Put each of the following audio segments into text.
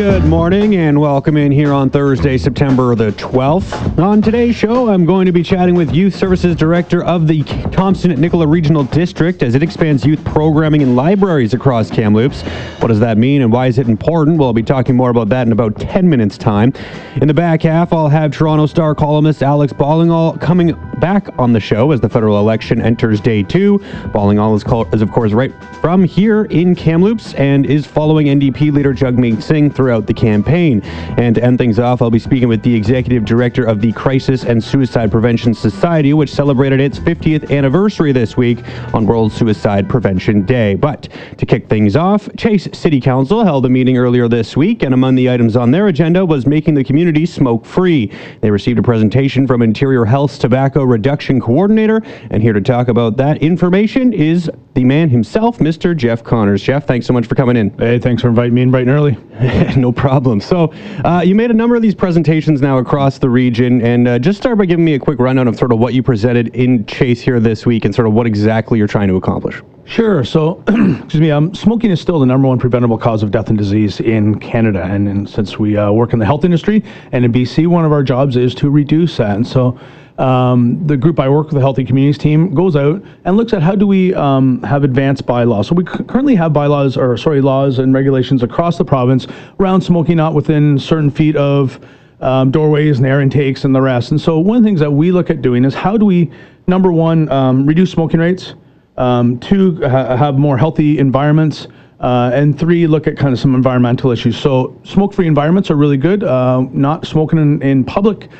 Good morning and welcome in here on Thursday, September the 12th. On today's show, I'm going to be chatting with Youth Services Director of the Thompson Nicola Regional District as it expands youth programming in libraries across Kamloops. What does that mean and why is it important? We'll be talking more about that in about 10 minutes' time. In the back half, I'll have Toronto Star columnist Alex Ballingall coming back on the show as the federal election enters day two. Ballingall is, call- is of course, right from here in Kamloops and is following NDP leader Jagmeet Singh throughout the campaign. And to end things off, I'll be speaking with the executive director of the Crisis and Suicide Prevention Society, which celebrated its 50th anniversary this week on World Suicide Prevention Day. But to kick things off, Chase City Council held a meeting earlier this week, and among the items on their agenda was making the community smoke free. They received a presentation from Interior Health's Tobacco Reduction Coordinator, and here to talk about that information is the man himself, Mr. Jeff Connors. Jeff, thanks so much for coming in. Hey, thanks for inviting me in bright and early. no problem. So, uh, you made a number of these presentations now across the region, and uh, just start by giving me a quick rundown of sort of what you presented in Chase here this week and sort of what exactly you're trying to accomplish. Sure. So, excuse me. Um, smoking is still the number one preventable cause of death and disease in Canada, and, and since we uh, work in the health industry and in BC, one of our jobs is to reduce that. And so, um, the group I work with, the Healthy Communities team, goes out and looks at how do we um, have advanced bylaws. So we c- currently have bylaws, or sorry, laws and regulations across the province around smoking not within certain feet of um, doorways and air intakes and the rest. And so one of the things that we look at doing is how do we, number one, um, reduce smoking rates. Um, two, ha- have more healthy environments. Uh, and three, look at kind of some environmental issues. So, smoke free environments are really good. Uh, not smoking in, in public,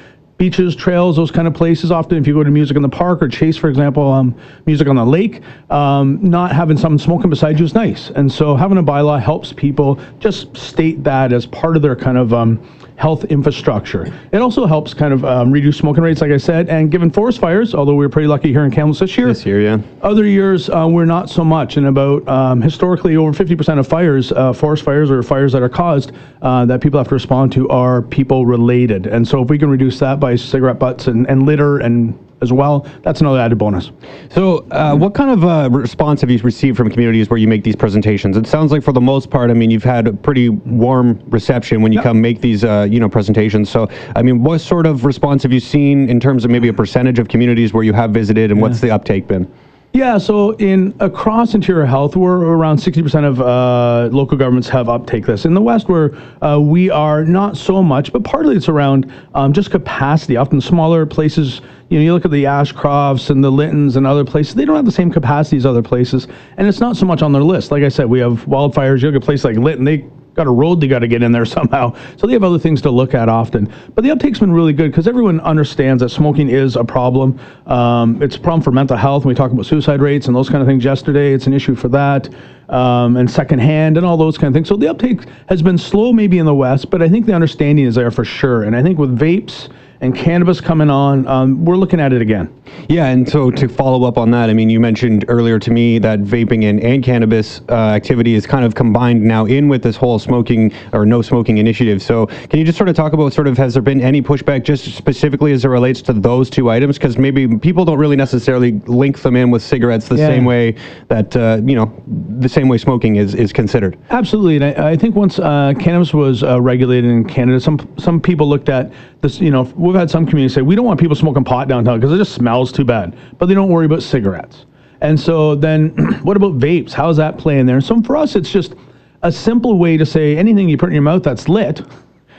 beaches, trails, those kind of places. Often, if you go to music in the park or Chase, for example, um, music on the lake, um, not having someone smoking beside you is nice. And so, having a bylaw helps people just state that as part of their kind of um, health infrastructure. It also helps kind of um, reduce smoking rates, like I said, and given forest fires, although we were pretty lucky here in Kamloops this year. This year, yeah. Other years, uh, we're not so much. And about um, historically, over 50% of fires, uh, forest fires or fires that are caused uh, that people have to respond to are people related. And so if we can reduce that by cigarette butts and, and litter and as well, that's another added bonus. So, uh, what kind of uh, response have you received from communities where you make these presentations? It sounds like, for the most part, I mean, you've had a pretty warm reception when you Yep. come make these, uh, you know, presentations. So, I mean, what sort of response have you seen in terms of maybe a percentage of communities where you have visited, and what's the uptake been? Yeah, so in across Interior Health, we're around 60% of uh, local governments have uptake this. In the West, where uh, we are not so much, but partly it's around um, just capacity. Often smaller places, you know, you look at the Ashcrofts and the Lyttons and other places, they don't have the same capacity as other places, and it's not so much on their list. Like I said, we have wildfires. You look at a place like Lytton, they got a road they got to get in there somehow. So they have other things to look at often. But the uptake's been really good because everyone understands that smoking is a problem. Um, it's a problem for mental health. When we talk about suicide rates and those kind of things yesterday, it's an issue for that. Um, and secondhand and all those kind of things. So the uptake has been slow maybe in the West, but I think the understanding is there for sure. And I think with vapes and cannabis coming on, um, we're looking at it again. Yeah, and so to follow up on that, I mean, you mentioned earlier to me that vaping and, and cannabis uh, activity is kind of combined now in with this whole smoking or no smoking initiative. So can you just sort of talk about sort of has there been any pushback just specifically as it relates to those two items? Because maybe people don't really necessarily link them in with cigarettes the Yeah. same way that uh, you know the same way smoking is is considered. Absolutely, and I, I think once uh, cannabis was uh, regulated in Canada, some some people looked at this. You know, we've had some communities say we don't want people smoking pot downtown because it just smells too bad, but they don't worry about cigarettes. And so then, what about vapes? How does that play in there? So for us, it's just a simple way to say anything you put in your mouth that's lit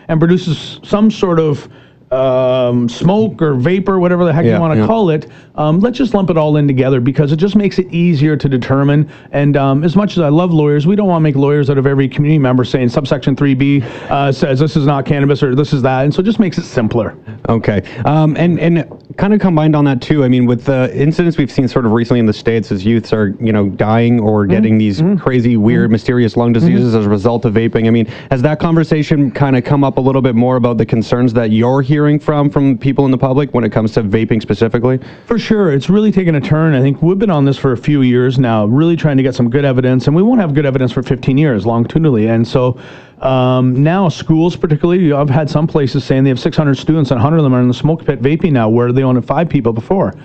and produces some sort of um, smoke or vapor, whatever the heck Yeah, you want to yeah. call it. Um, let's just lump it all in together because it just makes it easier to determine. And um, as much as I love lawyers, we don't want to make lawyers out of every community member saying subsection 3B uh, says this is not cannabis or this is that. And so it just makes it simpler. Okay. Um, and and kind of combined on that too. I mean, with the incidents we've seen sort of recently in the states, as youths are you know dying or getting these crazy, weird, mysterious lung diseases as a result of vaping. I mean, has that conversation kind of come up a little bit more about the concerns that you're hearing from from people in the public when it comes to vaping specifically? For sure. It's really taken a turn. I think we've been on this for a few years now, really trying to get some good evidence, and we won't have good evidence for 15 years longitudinally. And so Um, now, schools, particularly, I've had some places saying they have 600 students and 100 of them are in the smoke pit vaping now, where they only five people before.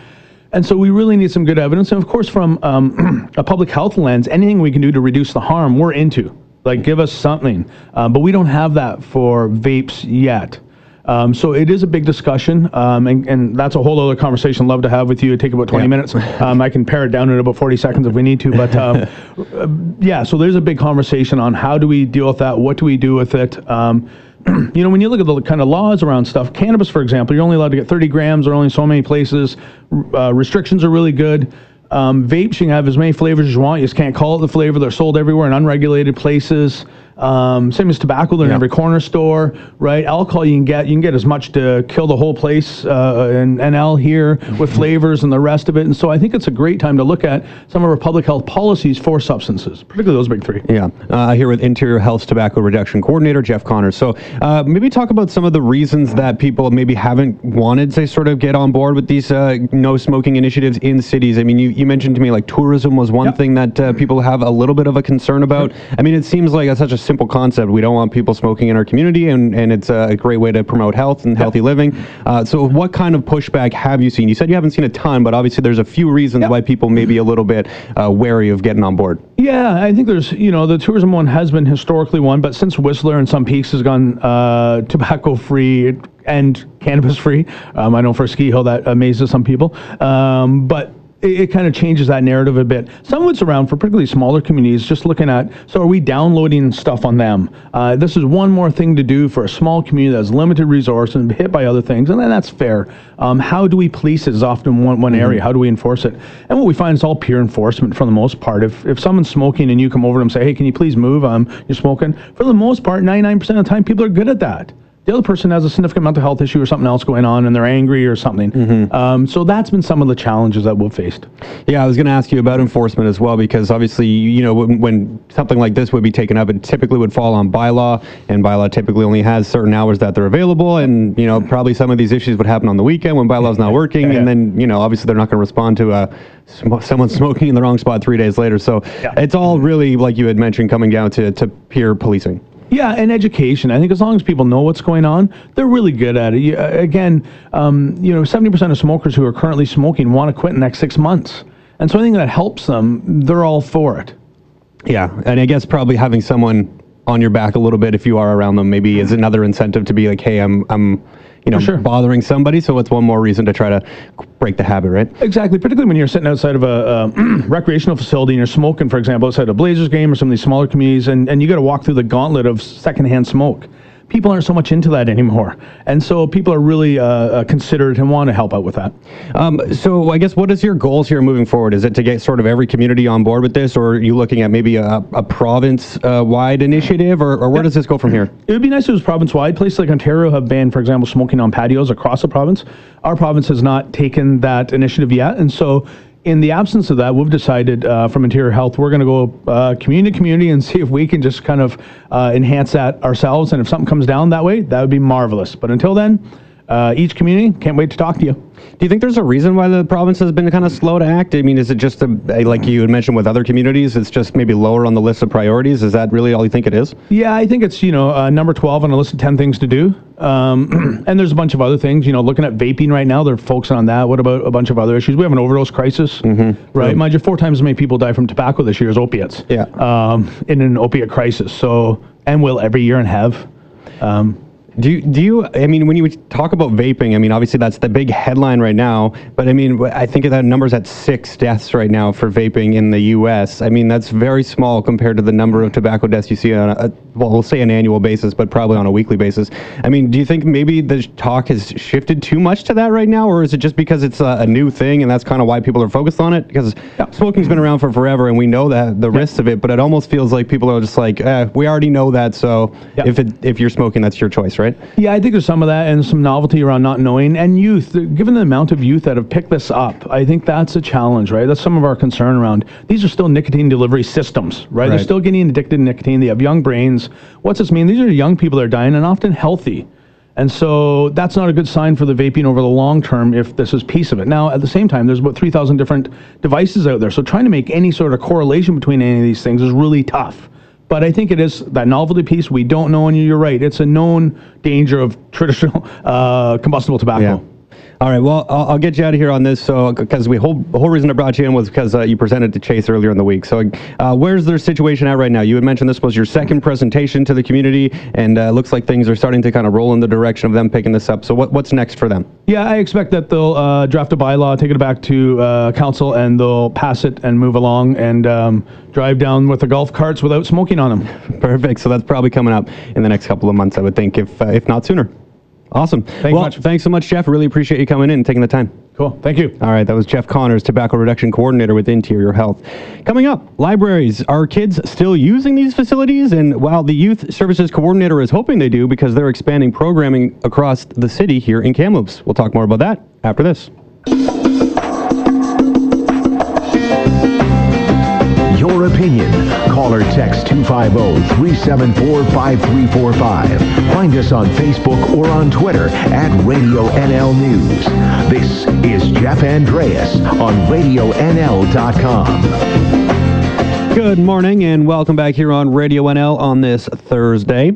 And so we really need some good evidence. And of course, from um, a public health lens, anything we can do to reduce the harm, we're into. Like, give us something. Um, but we don't have that for vapes yet. Um, so it is a big discussion, um, and, and, that's a whole other conversation. Love to have with you. It'd take about 20 yeah. minutes. Um, I can pare it down in about 40 seconds if we need to. But um, yeah, so there's a big conversation on how do we deal with that? What do we do with it? Um, you know, when you look at the kind of laws around stuff, cannabis, for example, you're only allowed to get 30 grams. There are only so many places. Uh, restrictions are really good. Um, vapes, you can have as many flavors as you want. You just can't call it the flavor. They're sold everywhere in unregulated places. Um, same as tobacco, they're in every corner store, right? Alcohol you can get, you can get as much to kill the whole place, uh, and NL here with flavors and the rest of it. And so I think it's a great time to look at some of our public health policies for substances, particularly those big three. Yeah, uh, here with Interior Health Tobacco Reduction Coordinator Jeff Connors. So uh, maybe talk about some of the reasons that people maybe haven't wanted to sort of get on board with these uh, no smoking initiatives in cities. I mean, you, you mentioned to me like tourism was one yep. thing that uh, people have a little bit of a concern about. I mean, it seems like it's such a simple concept. We don't want people smoking in our community, and, and it's a great way to promote health and healthy living. Uh, so, what kind of pushback have you seen? You said you haven't seen a ton, but obviously there's a few reasons why people may be a little bit uh, wary of getting on board. Yeah, I think there's, you know, the tourism one has been historically one, but since Whistler and Sun Peaks has gone uh, tobacco free and cannabis free, um, I know for Ski Hill that amazes some people. Um, but it, it kind of changes that narrative a bit. Some of it's around for particularly smaller communities, just looking at so are we downloading stuff on them? Uh, this is one more thing to do for a small community that has limited resources and hit by other things, and then that's fair. Um, how do we police it is often one, one mm-hmm. area. How do we enforce it? And what we find is all peer enforcement for the most part. If, if someone's smoking and you come over to them and say, hey, can you please move? Um, you're smoking. For the most part, 99% of the time, people are good at that the other person has a significant mental health issue or something else going on and they're angry or something. Mm-hmm. Um, so that's been some of the challenges that we've faced. Yeah, I was going to ask you about enforcement as well because obviously, you know, when, when, something like this would be taken up, it typically would fall on bylaw, and bylaw typically only has certain hours that they're available. And, you know, probably some of these issues would happen on the weekend when bylaw's not working. yeah. And then, you know, obviously they're not going to respond to a sm- someone smoking in the wrong spot three days later. So yeah. it's all really, like you had mentioned, coming down to, to peer policing. Yeah, and education. I think as long as people know what's going on, they're really good at it. You, again, um, you know, 70% of smokers who are currently smoking want to quit in the next six months. And so anything that helps them, they're all for it. Yeah, and I guess probably having someone on your back a little bit if you are around them maybe is another incentive to be like, hey, I'm, I'm you know, sure. bothering somebody. So it's one more reason to try to break the habit, right? Exactly. Particularly when you're sitting outside of a, um, a recreational facility and you're smoking, for example, outside a Blazers game or some of these smaller communities, and, and you got to walk through the gauntlet of secondhand smoke people aren't so much into that anymore. And so people are really uh, uh, considerate and want to help out with that. Um, so I guess what is your goals here moving forward? Is it to get sort of every community on board with this, or are you looking at maybe a, a province-wide uh, initiative, or, or where yeah. does this go from here? It would be nice if it was province-wide. Places like Ontario have banned, for example, smoking on patios across the province. Our province has not taken that initiative yet, and so in the absence of that, we've decided uh, from Interior Health, we're going to go uh, community to community and see if we can just kind of uh, enhance that ourselves. And if something comes down that way, that would be marvelous. But until then, uh, each community can't wait to talk to you. Do you think there's a reason why the province has been kind of slow to act? I mean, is it just a, like you had mentioned with other communities, it's just maybe lower on the list of priorities? Is that really all you think it is? Yeah, I think it's you know uh, number 12 on a list of 10 things to do. Um, and there's a bunch of other things. You know, looking at vaping right now, they're focusing on that. What about a bunch of other issues? We have an overdose crisis, mm-hmm. right? Mind you, four times as many people die from tobacco this year as opiates. Yeah. Um, in an opiate crisis. So, and will every year and have. Um, do you, do you, I mean, when you talk about vaping, I mean, obviously that's the big headline right now, but I mean, I think that number's at six deaths right now for vaping in the U.S. I mean, that's very small compared to the number of tobacco deaths you see on a, well, we'll say an annual basis, but probably on a weekly basis. I mean, do you think maybe the talk has shifted too much to that right now, or is it just because it's a, a new thing and that's kind of why people are focused on it? Because yeah. smoking's been around for forever and we know that the yeah. risks of it, but it almost feels like people are just like, eh, we already know that, so yeah. if it if you're smoking, that's your choice, right? Yeah, I think there's some of that and some novelty around not knowing. And youth, given the amount of youth that have picked this up, I think that's a challenge, right? That's some of our concern around. These are still nicotine delivery systems, right? right. They're still getting addicted to nicotine. They have young brains. What's this mean? These are young people that are dying and often healthy. And so that's not a good sign for the vaping over the long term if this is piece of it. Now, at the same time, there's about 3,000 different devices out there. So trying to make any sort of correlation between any of these things is really tough But I think it is that novelty piece. We don't know, and you're right. It's a known danger of traditional uh, combustible tobacco. Yeah. All right. Well, I'll, I'll get you out of here on this. So, because we whole the whole reason I brought you in was because uh, you presented to Chase earlier in the week. So, uh, where's their situation at right now? You had mentioned this was your second presentation to the community, and uh, looks like things are starting to kind of roll in the direction of them picking this up. So, what, what's next for them? Yeah, I expect that they'll uh, draft a bylaw, take it back to uh, council, and they'll pass it and move along and um, drive down with the golf carts without smoking on them. Perfect. So that's probably coming up in the next couple of months, I would think, if uh, if not sooner. Awesome. Thank you well, much. thanks so much, Jeff. Really appreciate you coming in and taking the time. Cool. Thank you. All right, that was Jeff Connors, Tobacco Reduction Coordinator with Interior Health. Coming up, libraries. Are kids still using these facilities? And while the Youth Services Coordinator is hoping they do because they're expanding programming across the city here in Kamloops. We'll talk more about that after this. Your opinion. Call or text 250-374-5345. Find us on Facebook or on Twitter at Radio NL News. This is Jeff Andreas on RadioNL.com. Good morning and welcome back here on Radio NL on this Thursday.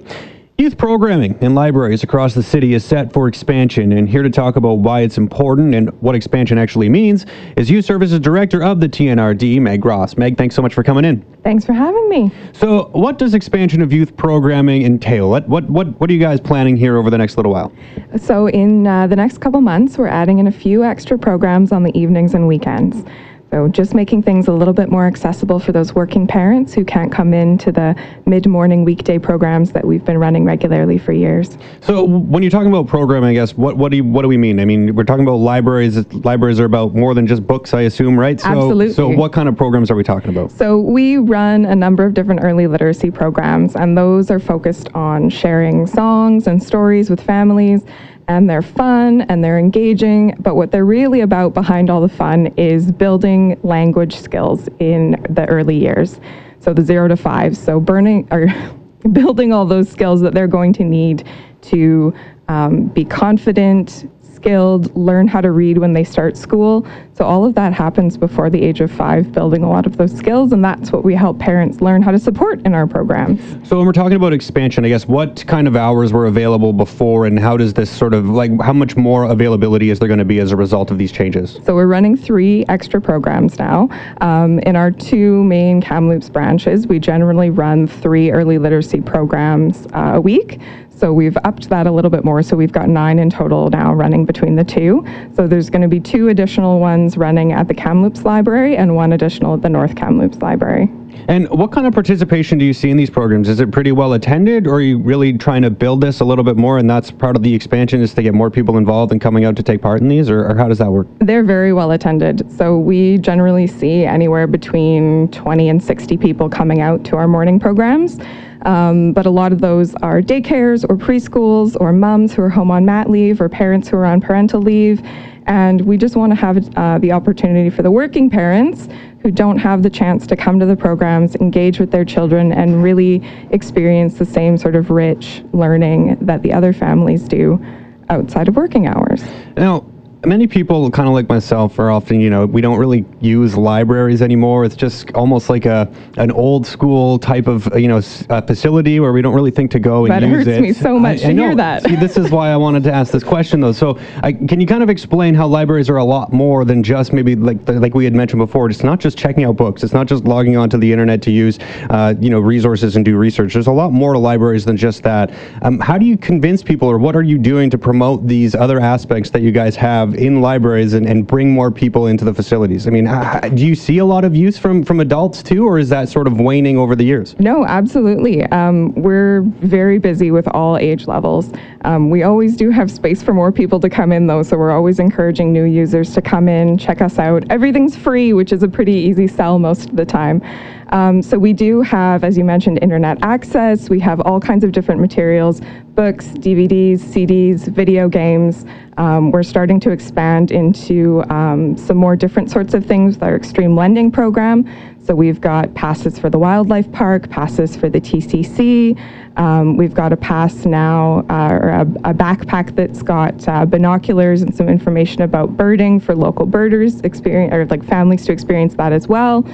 Youth programming in libraries across the city is set for expansion, and here to talk about why it's important and what expansion actually means is Youth Services Director of the TNRD, Meg Ross. Meg, thanks so much for coming in. Thanks for having me. So, what does expansion of youth programming entail? What what what, what are you guys planning here over the next little while? So, in uh, the next couple months, we're adding in a few extra programs on the evenings and weekends. So, just making things a little bit more accessible for those working parents who can't come in to the mid morning weekday programs that we've been running regularly for years. So, when you're talking about programming, I guess what what do you, what do we mean? I mean, we're talking about libraries. Libraries are about more than just books, I assume, right? So, Absolutely. So, what kind of programs are we talking about? So, we run a number of different early literacy programs, and those are focused on sharing songs and stories with families. And they're fun and they're engaging, but what they're really about behind all the fun is building language skills in the early years. So, the zero to five. So, burning or building all those skills that they're going to need to um, be confident, skilled, learn how to read when they start school. So all of that happens before the age of five, building a lot of those skills, and that's what we help parents learn how to support in our programs. So, when we're talking about expansion, I guess what kind of hours were available before, and how does this sort of like how much more availability is there going to be as a result of these changes? So we're running three extra programs now. Um, in our two main Kamloops branches, we generally run three early literacy programs uh, a week. So we've upped that a little bit more. So we've got nine in total now running between the two. So there's going to be two additional ones running at the Kamloops Library and one additional at the North Kamloops Library. And what kind of participation do you see in these programs? Is it pretty well attended, or are you really trying to build this a little bit more? And that's part of the expansion is to get more people involved and coming out to take part in these, or, or how does that work? They're very well attended. So we generally see anywhere between 20 and 60 people coming out to our morning programs. Um, but a lot of those are daycares or preschools or moms who are home on mat leave or parents who are on parental leave. And we just want to have uh, the opportunity for the working parents who don't have the chance to come to the programs, engage with their children, and really experience the same sort of rich learning that the other families do outside of working hours. Now, many people, kind of like myself, are often, you know, we don't really use libraries anymore. It's just almost like a an old school type of, you know, uh, facility where we don't really think to go and That use it hurts me so much to hear know. that. See, this is why I wanted to ask this question, though. So, I, can you kind of explain how libraries are a lot more than just maybe like the, like we had mentioned before? It's not just checking out books. It's not just logging onto the internet to use, uh, you know, resources and do research. There's a lot more to libraries than just that. Um, how do you convince people, or what are you doing to promote these other aspects that you guys have in libraries and, and bring more people into the facilities? I mean, do you see a lot of use from from adults too, or is that sort of waning over the years? No, absolutely. Um, we're very busy with all age levels. Um, we always do have space for more people to come in, though, so we're always encouraging new users to come in, check us out. Everything's free, which is a pretty easy sell most of the time. Um, so we do have, as you mentioned, internet access. We have all kinds of different materials books, DVDs, CDs, video games. Um, we're starting to expand into um, some more different sorts of things with our Extreme Lending program. So we've got passes for the wildlife park, passes for the TCC. Um, we've got a pass now, uh, or a, a backpack that's got uh, binoculars and some information about birding for local birders, experience or like families to experience that as well.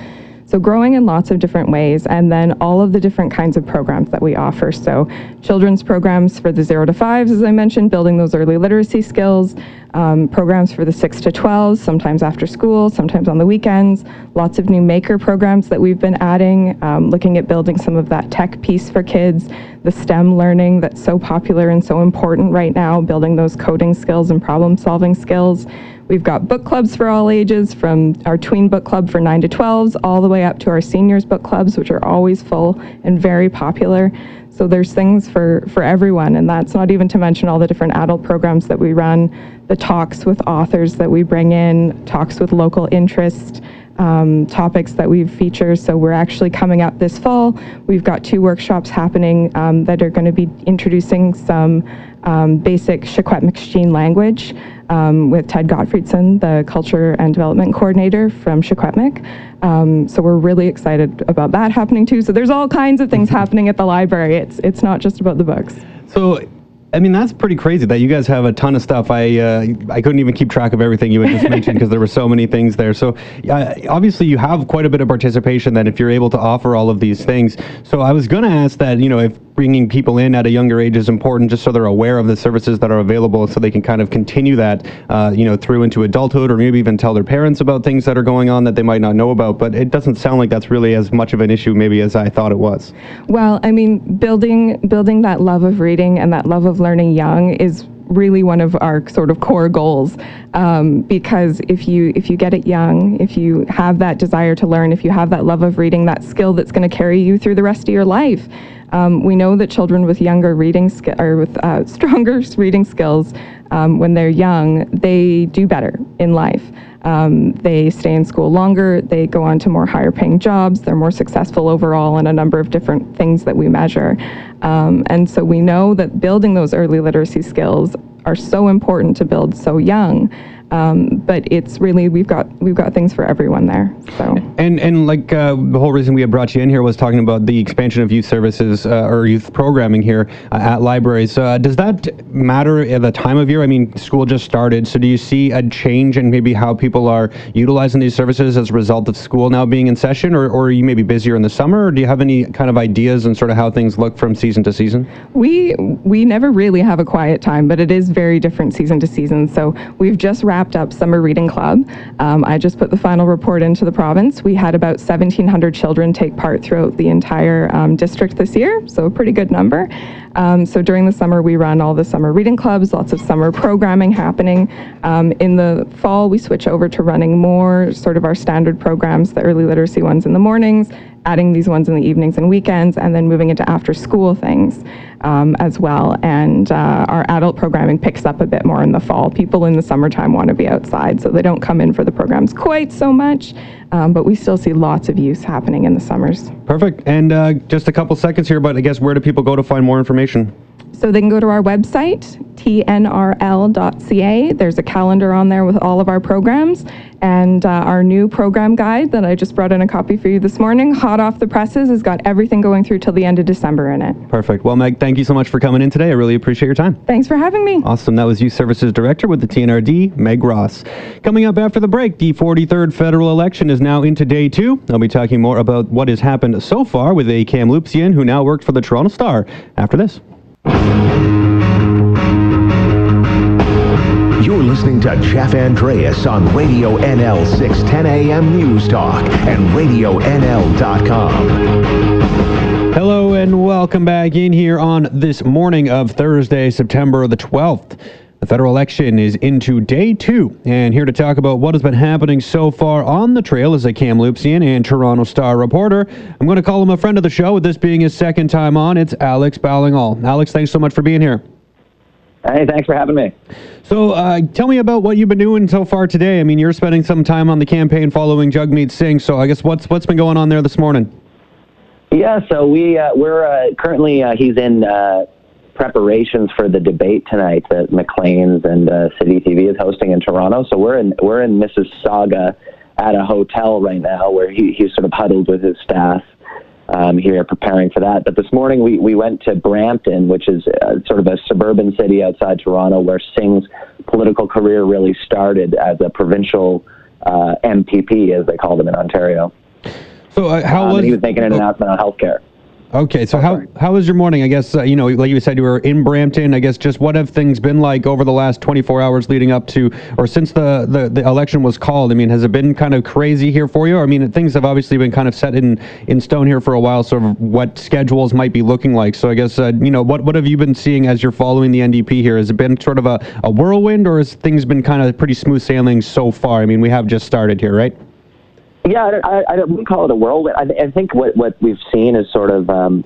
So growing in lots of different ways, and then all of the different kinds of programs that we offer. So children's programs for the zero to fives, as I mentioned, building those early literacy skills, um, programs for the 6 to 12s, sometimes after school, sometimes on the weekends, lots of new maker programs that we've been adding, um, looking at building some of that tech piece for kids, the STEM learning that's so popular and so important right now, building those coding skills and problem solving skills. We've got book clubs for all ages, from our tween book club for 9 to 12s, all the way up to our seniors book clubs, which are always full and very popular. So there's things for, for everyone, and that's not even to mention all the different adult programs that we run, the talks with authors that we bring in, talks with local interest, um, topics that we've featured. So we're actually coming up this fall. We've got two workshops happening um, that are going to be introducing some um, basic Secwepemc language um, with Ted Gottfriedson, the Culture and Development Coordinator from Secwepemc. Um, so we're really excited about that happening too. So there's all kinds of things happening at the library. It's it's not just about the books. So I mean, that's pretty crazy that you guys have a ton of stuff. I uh, I couldn't even keep track of everything you had just mentioned because there were so many things there. So uh, obviously you have quite a bit of participation then if you're able to offer all of these things. So I was going to ask that, you know, if bringing people in at a younger age is important just so they're aware of the services that are available so they can kind of continue that, uh, you know, through into adulthood or maybe even tell their parents about things that are going on that they might not know about. But it doesn't sound like that's really as much of an issue maybe as I thought it was. Well, I mean, building building that love of reading and that love of learning young is really one of our sort of core goals um, because if you if you get it young if you have that desire to learn if you have that love of reading that skill that's going to carry you through the rest of your life um, we know that children with younger reading sk- or with uh, stronger reading skills um, when they're young they do better in life um, they stay in school longer they go on to more higher paying jobs they're more successful overall in a number of different things that we measure um, and so we know that building those early literacy skills are so important to build so young. Um, but it's really we've got we've got things for everyone there. So and and like uh, the whole reason we had brought you in here was talking about the expansion of youth services uh, or youth programming here uh, at libraries. Uh, does that matter at the time of year? I mean, school just started, so do you see a change in maybe how people are utilizing these services as a result of school now being in session, or, or are you maybe busier in the summer, or do you have any kind of ideas and sort of how things look from season to season? We we never really have a quiet time, but it is very different season to season. So we've just wrapped up Summer Reading Club. Um, I just put the final report into the province. We had about 1,700 children take part throughout the entire um, district this year, so a pretty good number. Um, so during the summer, we run all the summer reading clubs, lots of summer programming happening. Um, in the fall, we switch over to running more sort of our standard programs, the early literacy ones in the mornings, adding these ones in the evenings and weekends, and then moving into after school things um, as well. And uh, our adult programming picks up a bit more in the fall. People in the summertime want to be outside, so they don't come in for the programs quite so much, um, but we still see lots of use happening in the summers. Perfect. And uh, just a couple seconds here, but I guess where do people go to find more information? So they can go to our website, tnrl.ca. There's a calendar on there with all of our programs and uh, our new program guide that I just brought in a copy for you this morning, hot off the presses, has got everything going through till the end of December in it. Perfect. Well, Meg, thank you so much for coming in today. I really appreciate your time. Thanks for having me. Awesome. That was Youth Services Director with the TNRD, Meg Ross. Coming up after the break, the 43rd federal election is now into day two. I'll be talking more about what has happened so far with a Kamloopsian who now works for the Toronto Star after this. You're listening to Jeff Andreas on Radio NL 610 AM News Talk and RadioNL.com. Hello and welcome back in here on this morning of Thursday, September the 12th. The federal election is into day two, and here to talk about what has been happening so far on the trail is a Kamloopsian and Toronto Star reporter. I'm going to call him a friend of the show, with this being his second time on. It's Alex Ballingall. Alex, thanks so much for being here. Hey, thanks for having me. So, uh, tell me about what you've been doing so far today. I mean, you're spending some time on the campaign following Jagmeet Singh. So, I guess what's what's been going on there this morning? Yeah, so we uh, we're uh, currently uh, he's in uh, preparations for the debate tonight that Maclean's and uh, City TV is hosting in Toronto. So we're in we're in Mississauga at a hotel right now where he, he's sort of huddled with his staff um, here preparing for that. But this morning we, we went to Brampton, which is uh, sort of a suburban city outside Toronto where Singh's political career really started as a provincial uh, MPP, as they call them in Ontario. So uh, how Um, was he was making an announcement on healthcare. Okay, so how how was your morning? I guess uh, you know, like you said, you were in Brampton. I guess just what have things been like over the last 24 hours leading up to, or since the, the, the election was called? I mean, has it been kind of crazy here for you? I mean, things have obviously been kind of set in in stone here for a while. Sort of what schedules might be looking like. So I guess uh, you know, what what have you been seeing as you're following the NDP here? Has it been sort of a, a whirlwind, or has things been kind of pretty smooth sailing so far? I mean, we have just started here, right? Yeah, I, I, I wouldn't call it a whirlwind. I, I think what, what we've seen is sort of um,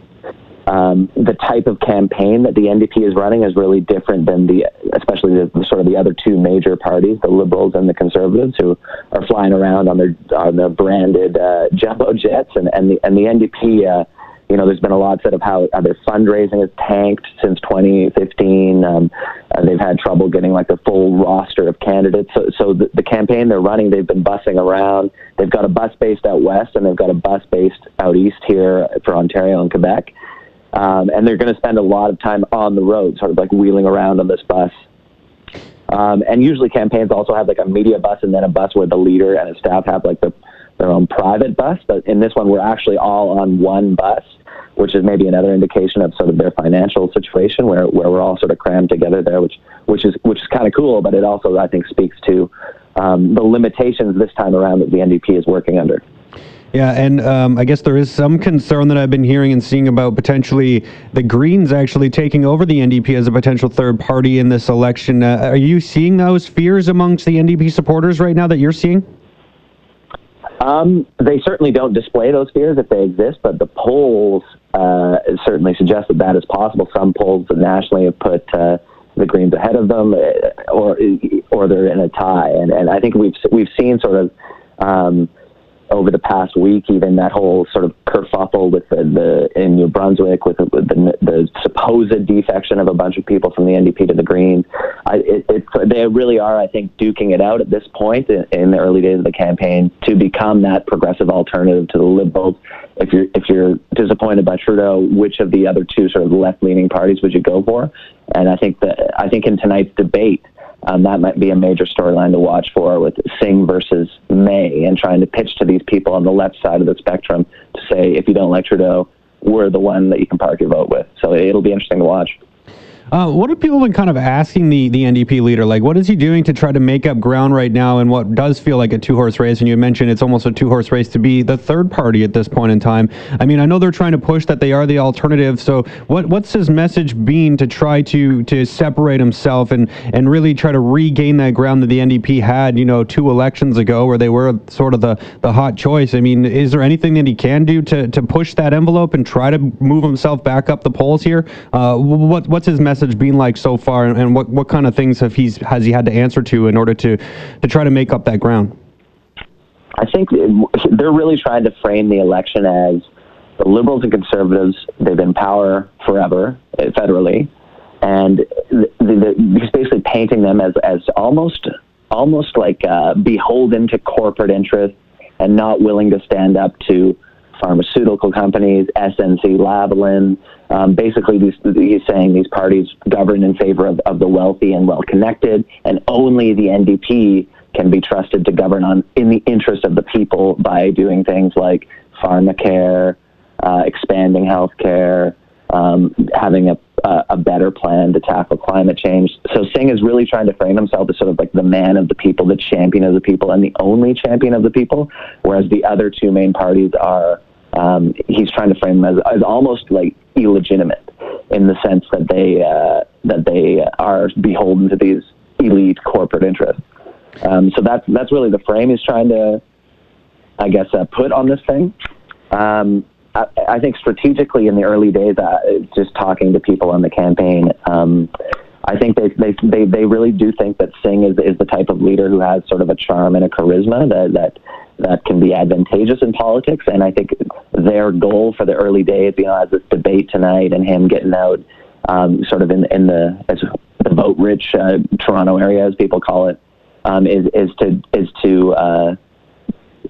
um, the type of campaign that the NDP is running is really different than the, especially the, the sort of the other two major parties, the Liberals and the Conservatives, who are flying around on their on their branded uh, jumbo jets, and and the and the NDP. Uh, you know, there's been a lot said of how, how their fundraising has tanked since 2015. Um, uh, they've had trouble getting like the full roster of candidates. So, so the, the campaign they're running, they've been bussing around. They've got a bus based out west, and they've got a bus based out east here for Ontario and Quebec. Um, and they're going to spend a lot of time on the road, sort of like wheeling around on this bus. Um, and usually campaigns also have like a media bus and then a bus where the leader and his staff have like the, their own private bus. But in this one, we're actually all on one bus, which is maybe another indication of sort of their financial situation where, where we're all sort of crammed together there, which, which is, which is kind of cool. But it also, I think, speaks to um, the limitations this time around that the NDP is working under. Yeah, and um, I guess there is some concern that I've been hearing and seeing about potentially the Greens actually taking over the NDP as a potential third party in this election. Uh, are you seeing those fears amongst the NDP supporters right now that you're seeing? Um, they certainly don't display those fears if they exist, but the polls uh, certainly suggest that that is possible. Some polls nationally have put uh, the Greens ahead of them, uh, or or they're in a tie. And and I think we've we've seen sort of. Um, over the past week, even that whole sort of kerfuffle with the, the in New Brunswick with the, the, the supposed defection of a bunch of people from the NDP to the Greens, I, it, it, they really are, I think, duking it out at this point in, in the early days of the campaign to become that progressive alternative to the Liberals. If you're if you're disappointed by Trudeau, which of the other two sort of left-leaning parties would you go for? And I think that I think in tonight's debate. Um, that might be a major storyline to watch for with Singh versus May and trying to pitch to these people on the left side of the spectrum to say, if you don't like Trudeau, we're the one that you can park your vote with. So it'll be interesting to watch. Uh, what have people been kind of asking the, the NDP leader? Like, what is he doing to try to make up ground right now in what does feel like a two horse race? And you mentioned it's almost a two horse race to be the third party at this point in time. I mean, I know they're trying to push that they are the alternative. So, what what's his message been to try to to separate himself and and really try to regain that ground that the NDP had, you know, two elections ago, where they were sort of the the hot choice? I mean, is there anything that he can do to to push that envelope and try to move himself back up the polls here? Uh, what what's his message been like so far, and, and what what kind of things have he's has he had to answer to in order to to try to make up that ground? I think they're really trying to frame the election as the Liberals and Conservatives, they've been power forever uh, federally, and the, the, he's basically painting them as, as almost almost like uh, beholden to corporate interests and not willing to stand up to pharmaceutical companies, SNC Lavalin. Um, basically, these, he's saying these parties govern in favor of, of the wealthy and well connected, and only the NDP can be trusted to govern on in the interest of the people by doing things like pharmacare, uh, expanding healthcare, um, having a, a, a better plan to tackle climate change. So Singh is really trying to frame himself as sort of like the man of the people, the champion of the people, and the only champion of the people, whereas the other two main parties are. Um, he's trying to frame them as, as almost like illegitimate in the sense that they uh, that they are beholden to these elite corporate interests. Um, so that's that's really the frame he's trying to, I guess, uh, put on this thing. Um, I, I, think strategically in the early days, uh, just talking to people on the campaign, um, I think they, they they they really do think that Singh is is the type of leader who has sort of a charm and a charisma that that that can be advantageous in politics. And I think their goal for the early days, you know, as this debate tonight and him getting out, um, sort of in in the as the vote-rich uh, Toronto area, as people call it, um, is is to is to uh,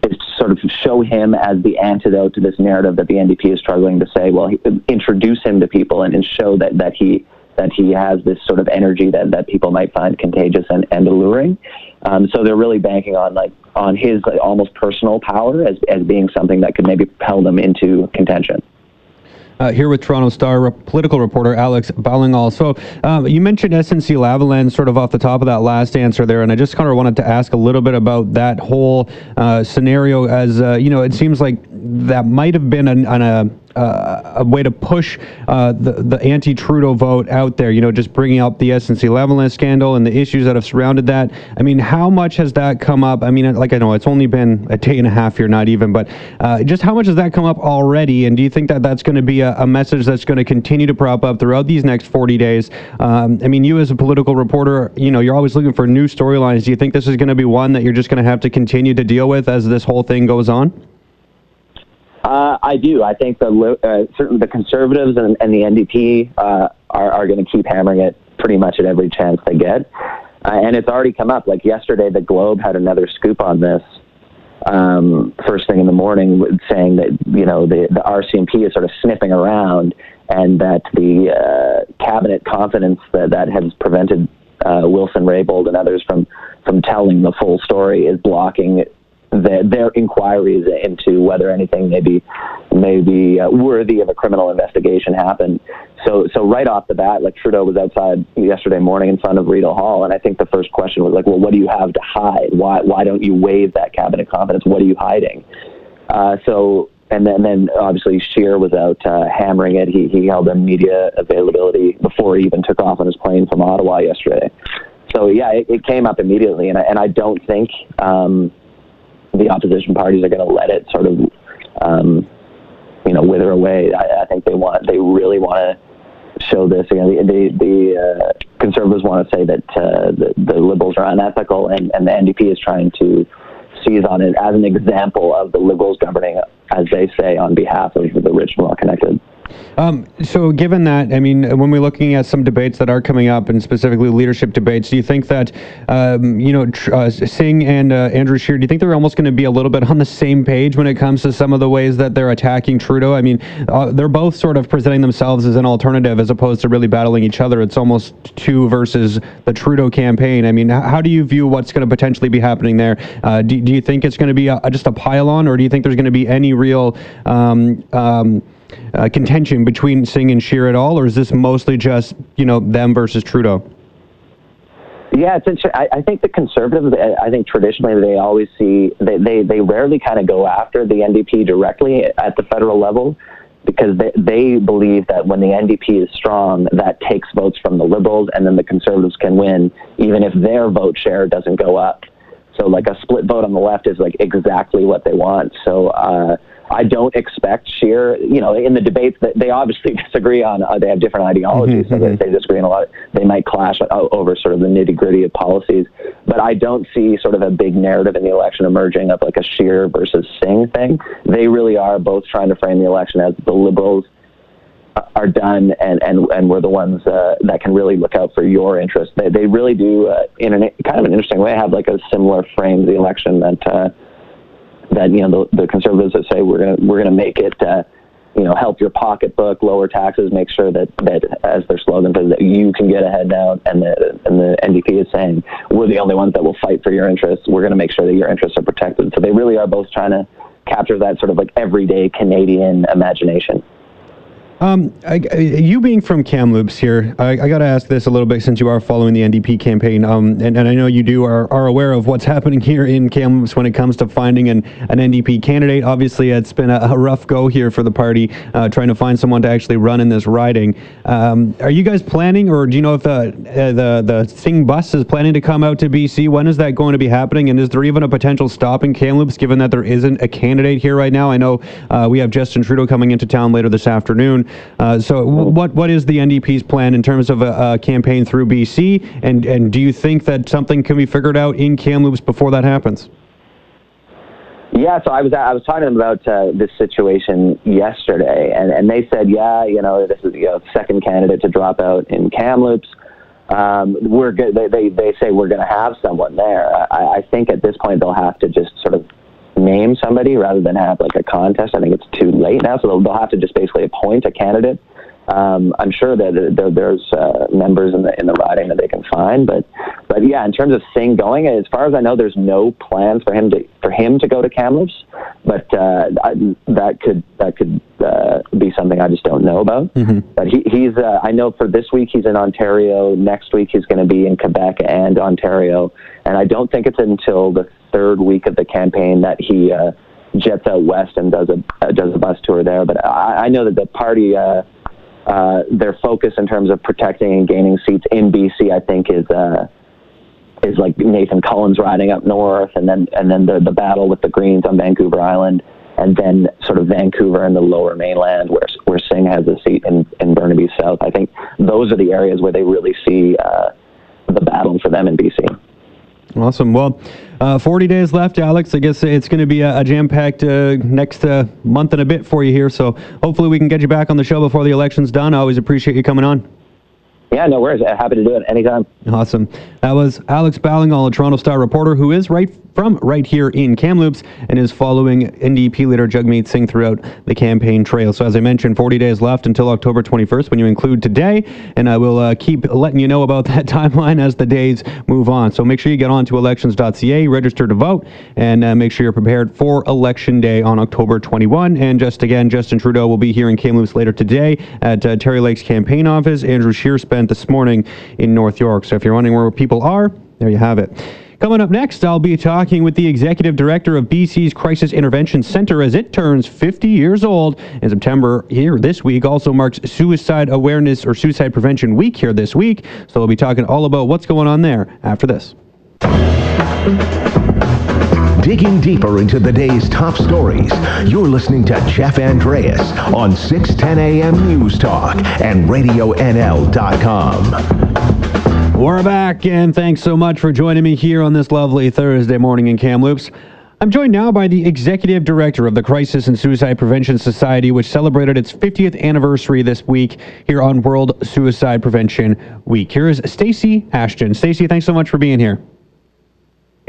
is to sort of show him as the antidote to this narrative that the NDP is struggling to say. Well, he, introduce him to people and, and show that that he that he has this sort of energy that, that people might find contagious and, and alluring. Um, so they're really banking on like on his like, almost personal power as, as being something that could maybe propel them into contention. Uh, here with Toronto Star political reporter Alex Ballingall. So um, you mentioned SNC Lavalin sort of off the top of that last answer there, and I just kind of wanted to ask a little bit about that whole uh, scenario. As uh, you know, it seems like that might have been an, an, a uh, a way to push uh, the, the anti Trudeau vote out there, you know, just bringing up the SNC Lavalin scandal and the issues that have surrounded that. I mean, how much has that come up? I mean, like I know it's only been a day and a half here, not even, but uh, just how much has that come up already? And do you think that that's going to be a, a, message that's going to continue to prop up throughout these next 40 days? Um, I mean, you as a political reporter, you know, you're always looking for new storylines. Do you think this is going to be one that you're just going to have to continue to deal with as this whole thing goes on? Uh, I do. I think the uh, certainly the conservatives and, and the NDP uh, are, are going to keep hammering it pretty much at every chance they get, uh, and it's already come up. Like yesterday, the Globe had another scoop on this. Um, first thing in the morning, saying that you know the, the RCMP is sort of sniffing around, and that the uh, cabinet confidence that that has prevented uh, Wilson Raybould and others from from telling the full story is blocking the, their inquiries into whether anything may be, may be uh, worthy of a criminal investigation happened. So, so right off the bat, like Trudeau was outside yesterday morning in front of Rideau Hall, and I think the first question was like, well, what do you have to hide? Why, why don't you waive that cabinet confidence? What are you hiding? Uh, so, and then, then obviously Scheer was out uh, hammering it. He, he held a media availability before he even took off on his plane from Ottawa yesterday. So yeah, it, it came up immediately, and I, and I don't think um, the opposition parties are going to let it sort of, um, you know, wither away. I, I, think they want, they really want to show this. Know, the the, the uh, conservatives want to say that uh, the, the liberals are unethical, and, and the NDP is trying to seize on it as an example of the liberals governing, as they say, on behalf of the rich and well connected. Um, so, given that, I mean, when we're looking at some debates that are coming up, and specifically leadership debates, do you think that, um, you know, uh, Singh and uh, Andrew Scheer, do you think they're almost going to be a little bit on the same page when it comes to some of the ways that they're attacking Trudeau? I mean, uh, they're both sort of presenting themselves as an alternative as opposed to really battling each other. It's almost two versus the Trudeau campaign. I mean, how do you view what's going to potentially be happening there? Uh, do, do you think it's going to be a, just a pile on, or do you think there's going to be any real um, um, uh, contention between Singh and Scheer at all, or is this mostly just you know them versus Trudeau? Yeah, it's interesting. I, I think the conservatives. I think traditionally they always see they they, they rarely kind of go after the NDP directly at the federal level because they, they believe that when the NDP is strong, that takes votes from the Liberals, and then the Conservatives can win, even if their vote share doesn't go up. So, like a split vote on the left is like exactly what they want. So, uh, I don't expect Scheer, you know, in the debates that they obviously disagree on, uh, they have different ideologies, mm-hmm, so mm-hmm. they disagree on a lot. They might clash over sort of the nitty gritty of policies, but I don't see sort of a big narrative in the election emerging of like a Scheer versus Singh thing. They really are both trying to frame the election as the Liberals are done and, and, and we're the ones uh, that can really look out for your interests. They, they really do, uh, in an, kind of an interesting way, have like a similar frame to the election that. Uh, that you know the, the conservatives that say we're gonna we're gonna make it uh, you know help your pocketbook, lower taxes, make sure that that as their slogan says that you can get ahead now, and the and the NDP is saying we're the only ones that will fight for your interests. We're going to make sure that your interests are protected. So they really are both trying to capture that sort of like everyday Canadian imagination. Um, I, you being from Kamloops here, I, I got to ask this a little bit since you are following the NDP campaign, um, and, and I know you do are, are aware of what's happening here in Kamloops when it comes to finding an, an NDP candidate. Obviously, it's been a, a rough go here for the party uh, trying to find someone to actually run in this riding. Um, are you guys planning, or do you know if the uh, the the Singh bus is planning to come out to BC? When is that going to be happening? And is there even a potential stop in Kamloops, given that there isn't a candidate here right now? I know uh, we have Justin Trudeau coming into town later this afternoon. Uh, so, what what is the NDP's plan in terms of a, a, campaign through BC, and and do you think that something can be figured out in Kamloops before that happens? Yeah, so I was I was talking about uh, this situation yesterday, and, and they said, yeah, you know, this is you know second candidate to drop out in Kamloops. Um, we're good. They, they they say we're going to have someone there. I, I think at this point they'll have to just sort of name somebody rather than have like a contest. I think it's too late now, so they'll, they'll have to just basically appoint a candidate. Um, I'm sure that there, there's uh, members in the in the riding that they can find, but but yeah, in terms of Singh going, as far as I know, there's no plans for him to for him to go to Kamloops, but uh, I, that could that could uh, be something I just don't know about. Mm-hmm. But he, he's uh, I know for this week he's in Ontario. Next week he's going to be in Quebec and Ontario, and I don't think it's until the third week of the campaign that he uh, jets out west and does a uh, does a bus tour there. But I, I know that the party. Uh, uh, their focus in terms of protecting and gaining seats in BC, I think, is uh, is like Nathan Cullen's riding up north, and then and then the the battle with the Greens on Vancouver Island, and then sort of Vancouver and the Lower Mainland, where where Singh has a seat in in Burnaby South. I think those are the areas where they really see uh, the battle for them in BC. Awesome. Well, uh, 40 days left, Alex. I guess it's going to be a, a jam-packed uh, next uh, month and a bit for you here. So hopefully we can get you back on the show before the election's done. I always appreciate you coming on. Yeah, no worries. Happy to do it anytime. Awesome. That was Alex Ballingall, a Toronto Star reporter who is right from right here in Kamloops and is following NDP leader Jagmeet Singh throughout the campaign trail. So as I mentioned, 40 days left until October 21st when you include today, and I will uh, keep letting you know about that timeline as the days move on. So make sure you get on to elections.ca, register to vote, and uh, make sure you're prepared for election day on October 21. And just again, Justin Trudeau will be here in Kamloops later today at uh, Terry Lake's campaign office. Andrew Scheer spent this morning in North York. So if you're wondering where people are, there you have it. Coming up next, I'll be talking with the executive director of BC's Crisis Intervention Center as it turns 50 years old. In September here this week also marks Suicide Awareness or Suicide Prevention Week here this week. So we'll be talking all about what's going on there after this. Digging deeper into the day's top stories, you're listening to Jeff Andreas on 610 AM News Talk and RadioNL.com. We're back, and thanks so much for joining me here on this lovely Thursday morning in Kamloops. I'm joined now by the executive director of the Crisis and Suicide Prevention Society, which celebrated its 50th anniversary this week here on World Suicide Prevention Week. Here is Stacey Ashton. Stacey, thanks so much for being here.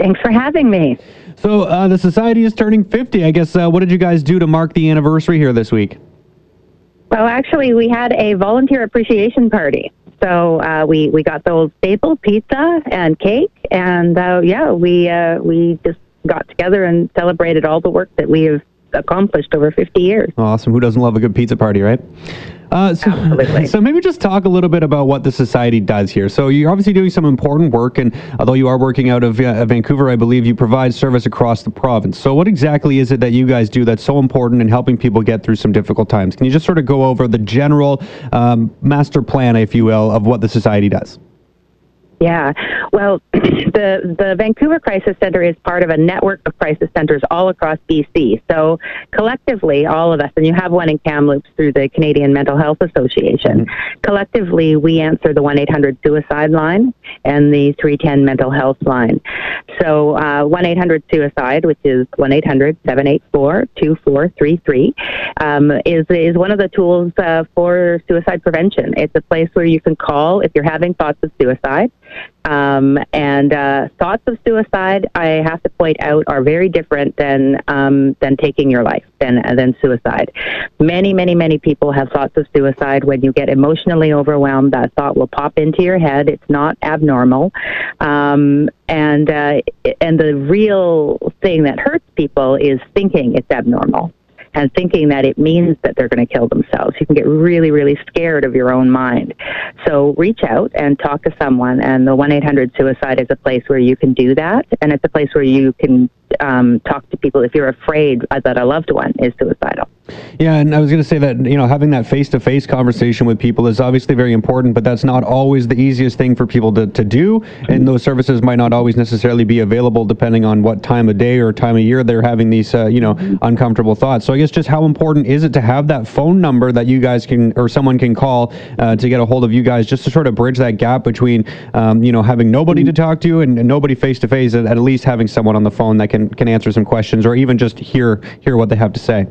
Thanks for having me. So, uh, the society is turning 50. I guess, uh, what did you guys do to mark the anniversary here this week? Well, actually, we had a volunteer appreciation party. So uh, we we got the old staple pizza and cake, and uh, yeah, we uh, we just got together and celebrated all the work that we have accomplished over 50 years. Awesome. Who doesn't love a good pizza party, right? Uh, so, Absolutely. So maybe just talk a little bit about what the society does here. So you're obviously doing some important work, and although you are working out of uh, Vancouver, I believe you provide service across the province. So what exactly is it that you guys do that's so important in helping people get through some difficult times? Can you just sort of go over the general um, master plan, if you will, of what the society does? Yeah, well, the the Vancouver Crisis Center is part of a network of crisis centers all across BC. So collectively, all of us, and you have one in Kamloops through the Canadian Mental Health Association. Mm-hmm. Collectively, we answer the one eight hundred suicide line and the three ten mental health line. So uh, one eight hundred suicide, which is one 784 2433 um, is is one of the tools uh, for suicide prevention. It's a place where you can call if you're having thoughts of suicide. Um, and uh, thoughts of suicide, I have to point out, are very different than um, than taking your life, than than suicide. Many, many, many people have thoughts of suicide. When you get emotionally overwhelmed, that thought will pop into your head. It's not abnormal, um, and uh, and the real thing that hurts people is thinking it's abnormal and thinking that it means that they're going to kill themselves. You can get really, really scared of your own mind. So reach out and talk to someone. And the 1 800 suicide is a place where you can do that. And it's a place where you can um, talk to people if you're afraid that a loved one is suicidal. Yeah, and I was going to say that you know having that face-to-face conversation with people is obviously very important, but that's not always the easiest thing for people to, to do, and those services might not always necessarily be available depending on what time of day or time of year they're having these uh, you know uncomfortable thoughts. So I guess just how important is it to have that phone number that you guys can or someone can call uh, to get a hold of you guys, just to sort of bridge that gap between um, you know having nobody to talk to and, and nobody face-to-face, at least having someone on the phone that can can answer some questions or even just hear hear what they have to say.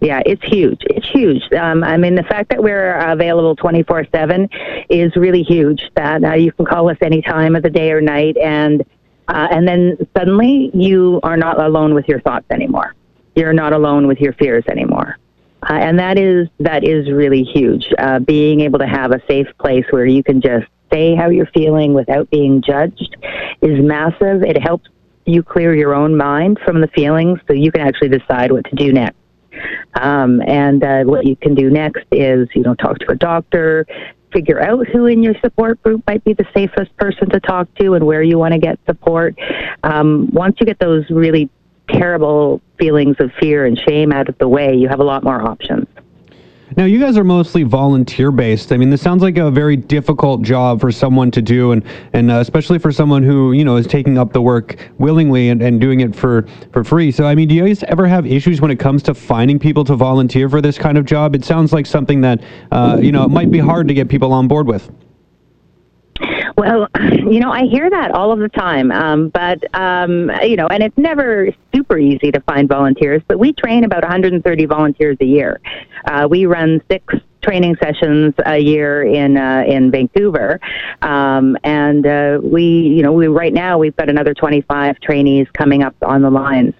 Yeah, it's huge. It's huge. Um, I mean, the fact that we're available 24 7 is really huge. That uh, you can call us any time of the day or night, and uh, and then suddenly you are not alone with your thoughts anymore. You're not alone with your fears anymore. Uh, and that is that is really huge. Uh, being able to have a safe place where you can just say how you're feeling without being judged is massive. It helps you clear your own mind from the feelings so you can actually decide what to do next. Um, and uh, what you can do next is, you know, talk to a doctor, figure out who in your support group might be the safest person to talk to and where you want to get support. Um, once you get those really terrible feelings of fear and shame out of the way, you have a lot more options. Now, you guys are mostly volunteer based. I mean, this sounds like a very difficult job for someone to do, and and uh, especially for someone who you know is taking up the work willingly and, and doing it for for free. So, I mean, do you guys ever have issues when it comes to finding people to volunteer for this kind of job? It sounds like something that uh, you know it might be hard to get people on board with. Well, you know, I hear that all of the time, um, but um, you know, and it's never super easy to find volunteers. But we train about 130 volunteers a year. Uh, we run six training sessions a year in uh, in Vancouver, um, and uh, we, you know, we right now we've got another 25 trainees coming up on the lines.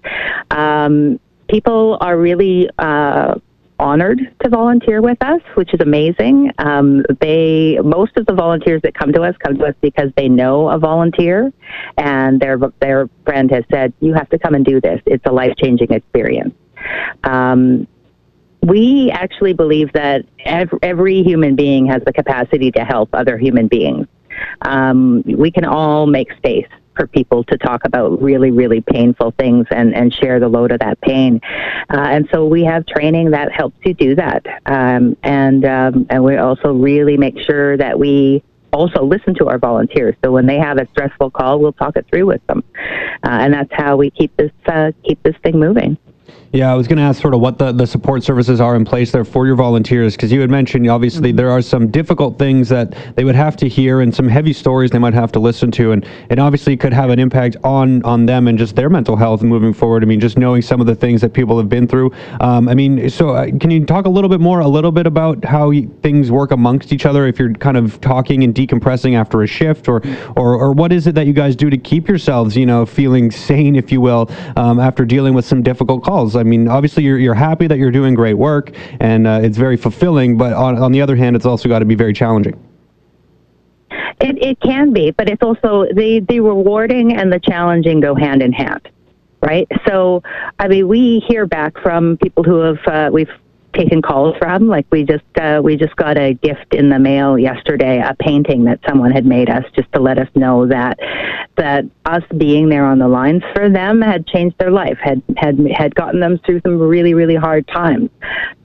Um, people are really uh, honored to volunteer with us, which is amazing. Um, they most of the volunteers that come to us come to us because they know a volunteer, and their their friend has said, "You have to come and do this. It's a life changing experience." Um, we actually believe that every, human being has the capacity to help other human beings. Um, we can all make space for people to talk about really, really painful things and, and share the load of that pain. Uh, and so we have training that helps you do that. Um, and, um, and we also really make sure that we also listen to our volunteers. So when they have a stressful call, we'll talk it through with them. Uh, and that's how we keep this, uh, keep this thing moving. Yeah, I was going to ask sort of what the, the support services are in place there for your volunteers, because you had mentioned obviously mm-hmm. there are some difficult things that they would have to hear and some heavy stories they might have to listen to, and it obviously could have an impact on on them and just their mental health moving forward. I mean, just knowing some of the things that people have been through. Um, I mean, so uh, can you talk a little bit more, a little bit about how things work amongst each other if you're kind of talking and decompressing after a shift, or or, or what is it that you guys do to keep yourselves, you know, feeling sane, if you will, um, after dealing with some difficult calls? I I mean, obviously you're, you're happy that you're doing great work and uh, it's very fulfilling, but on, on the other hand, it's also got to be very challenging. It, it can be, but it's also the, the rewarding and the challenging go hand in hand right? So, I mean, we hear back from people who have uh, we've taken calls from. Like we just uh, we just got a gift in the mail yesterday, a painting that someone had made us, just to let us know that that us being there on the lines for them had changed their life, had had had gotten them through some really really hard times.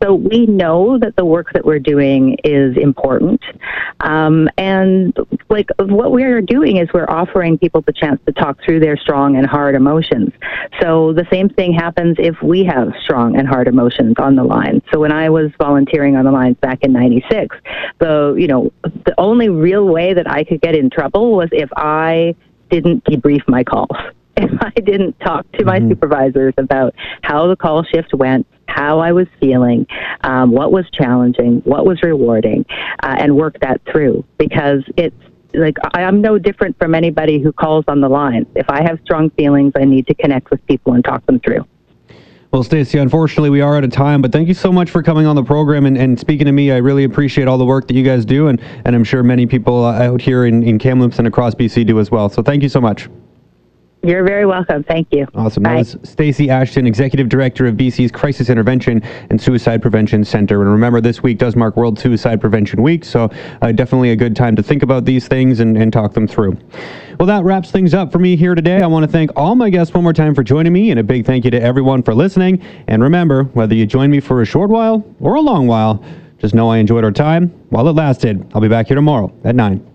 So we know that the work that we're doing is important, um, and like what we are doing is we're offering people the chance to talk through their strong and hard emotions. So the same thing happens if we have strong and hard emotions on the line. So when I was volunteering on the lines back in 96, the, you know, the only real way that I could get in trouble was if I didn't debrief my calls. If I didn't talk to my mm-hmm. supervisors about how the call shift went, how I was feeling, um, what was challenging, what was rewarding, uh, and work that through because it's like I'm no different from anybody who calls on the line. If I have strong feelings, I need to connect with people and talk them through. Well, Stacey, unfortunately, we are out of time, but thank you so much for coming on the program and, and speaking to me. I really appreciate all the work that you guys do, and, and I'm sure many people uh, out here in, in Kamloops and across BC do as well. So thank you so much. You're very welcome. Thank you. Awesome. Bye. That was Stacey Ashton, Executive Director of BC's Crisis Intervention and Suicide Prevention Center. And remember, this week does mark World Suicide Prevention Week, so uh, definitely a good time to think about these things and, and talk them through. Well, that wraps things up for me here today. I want to thank all my guests one more time for joining me, and a big thank you to everyone for listening. And remember, whether you join me for a short while or a long while, just know I enjoyed our time while it lasted. I'll be back here tomorrow at 9.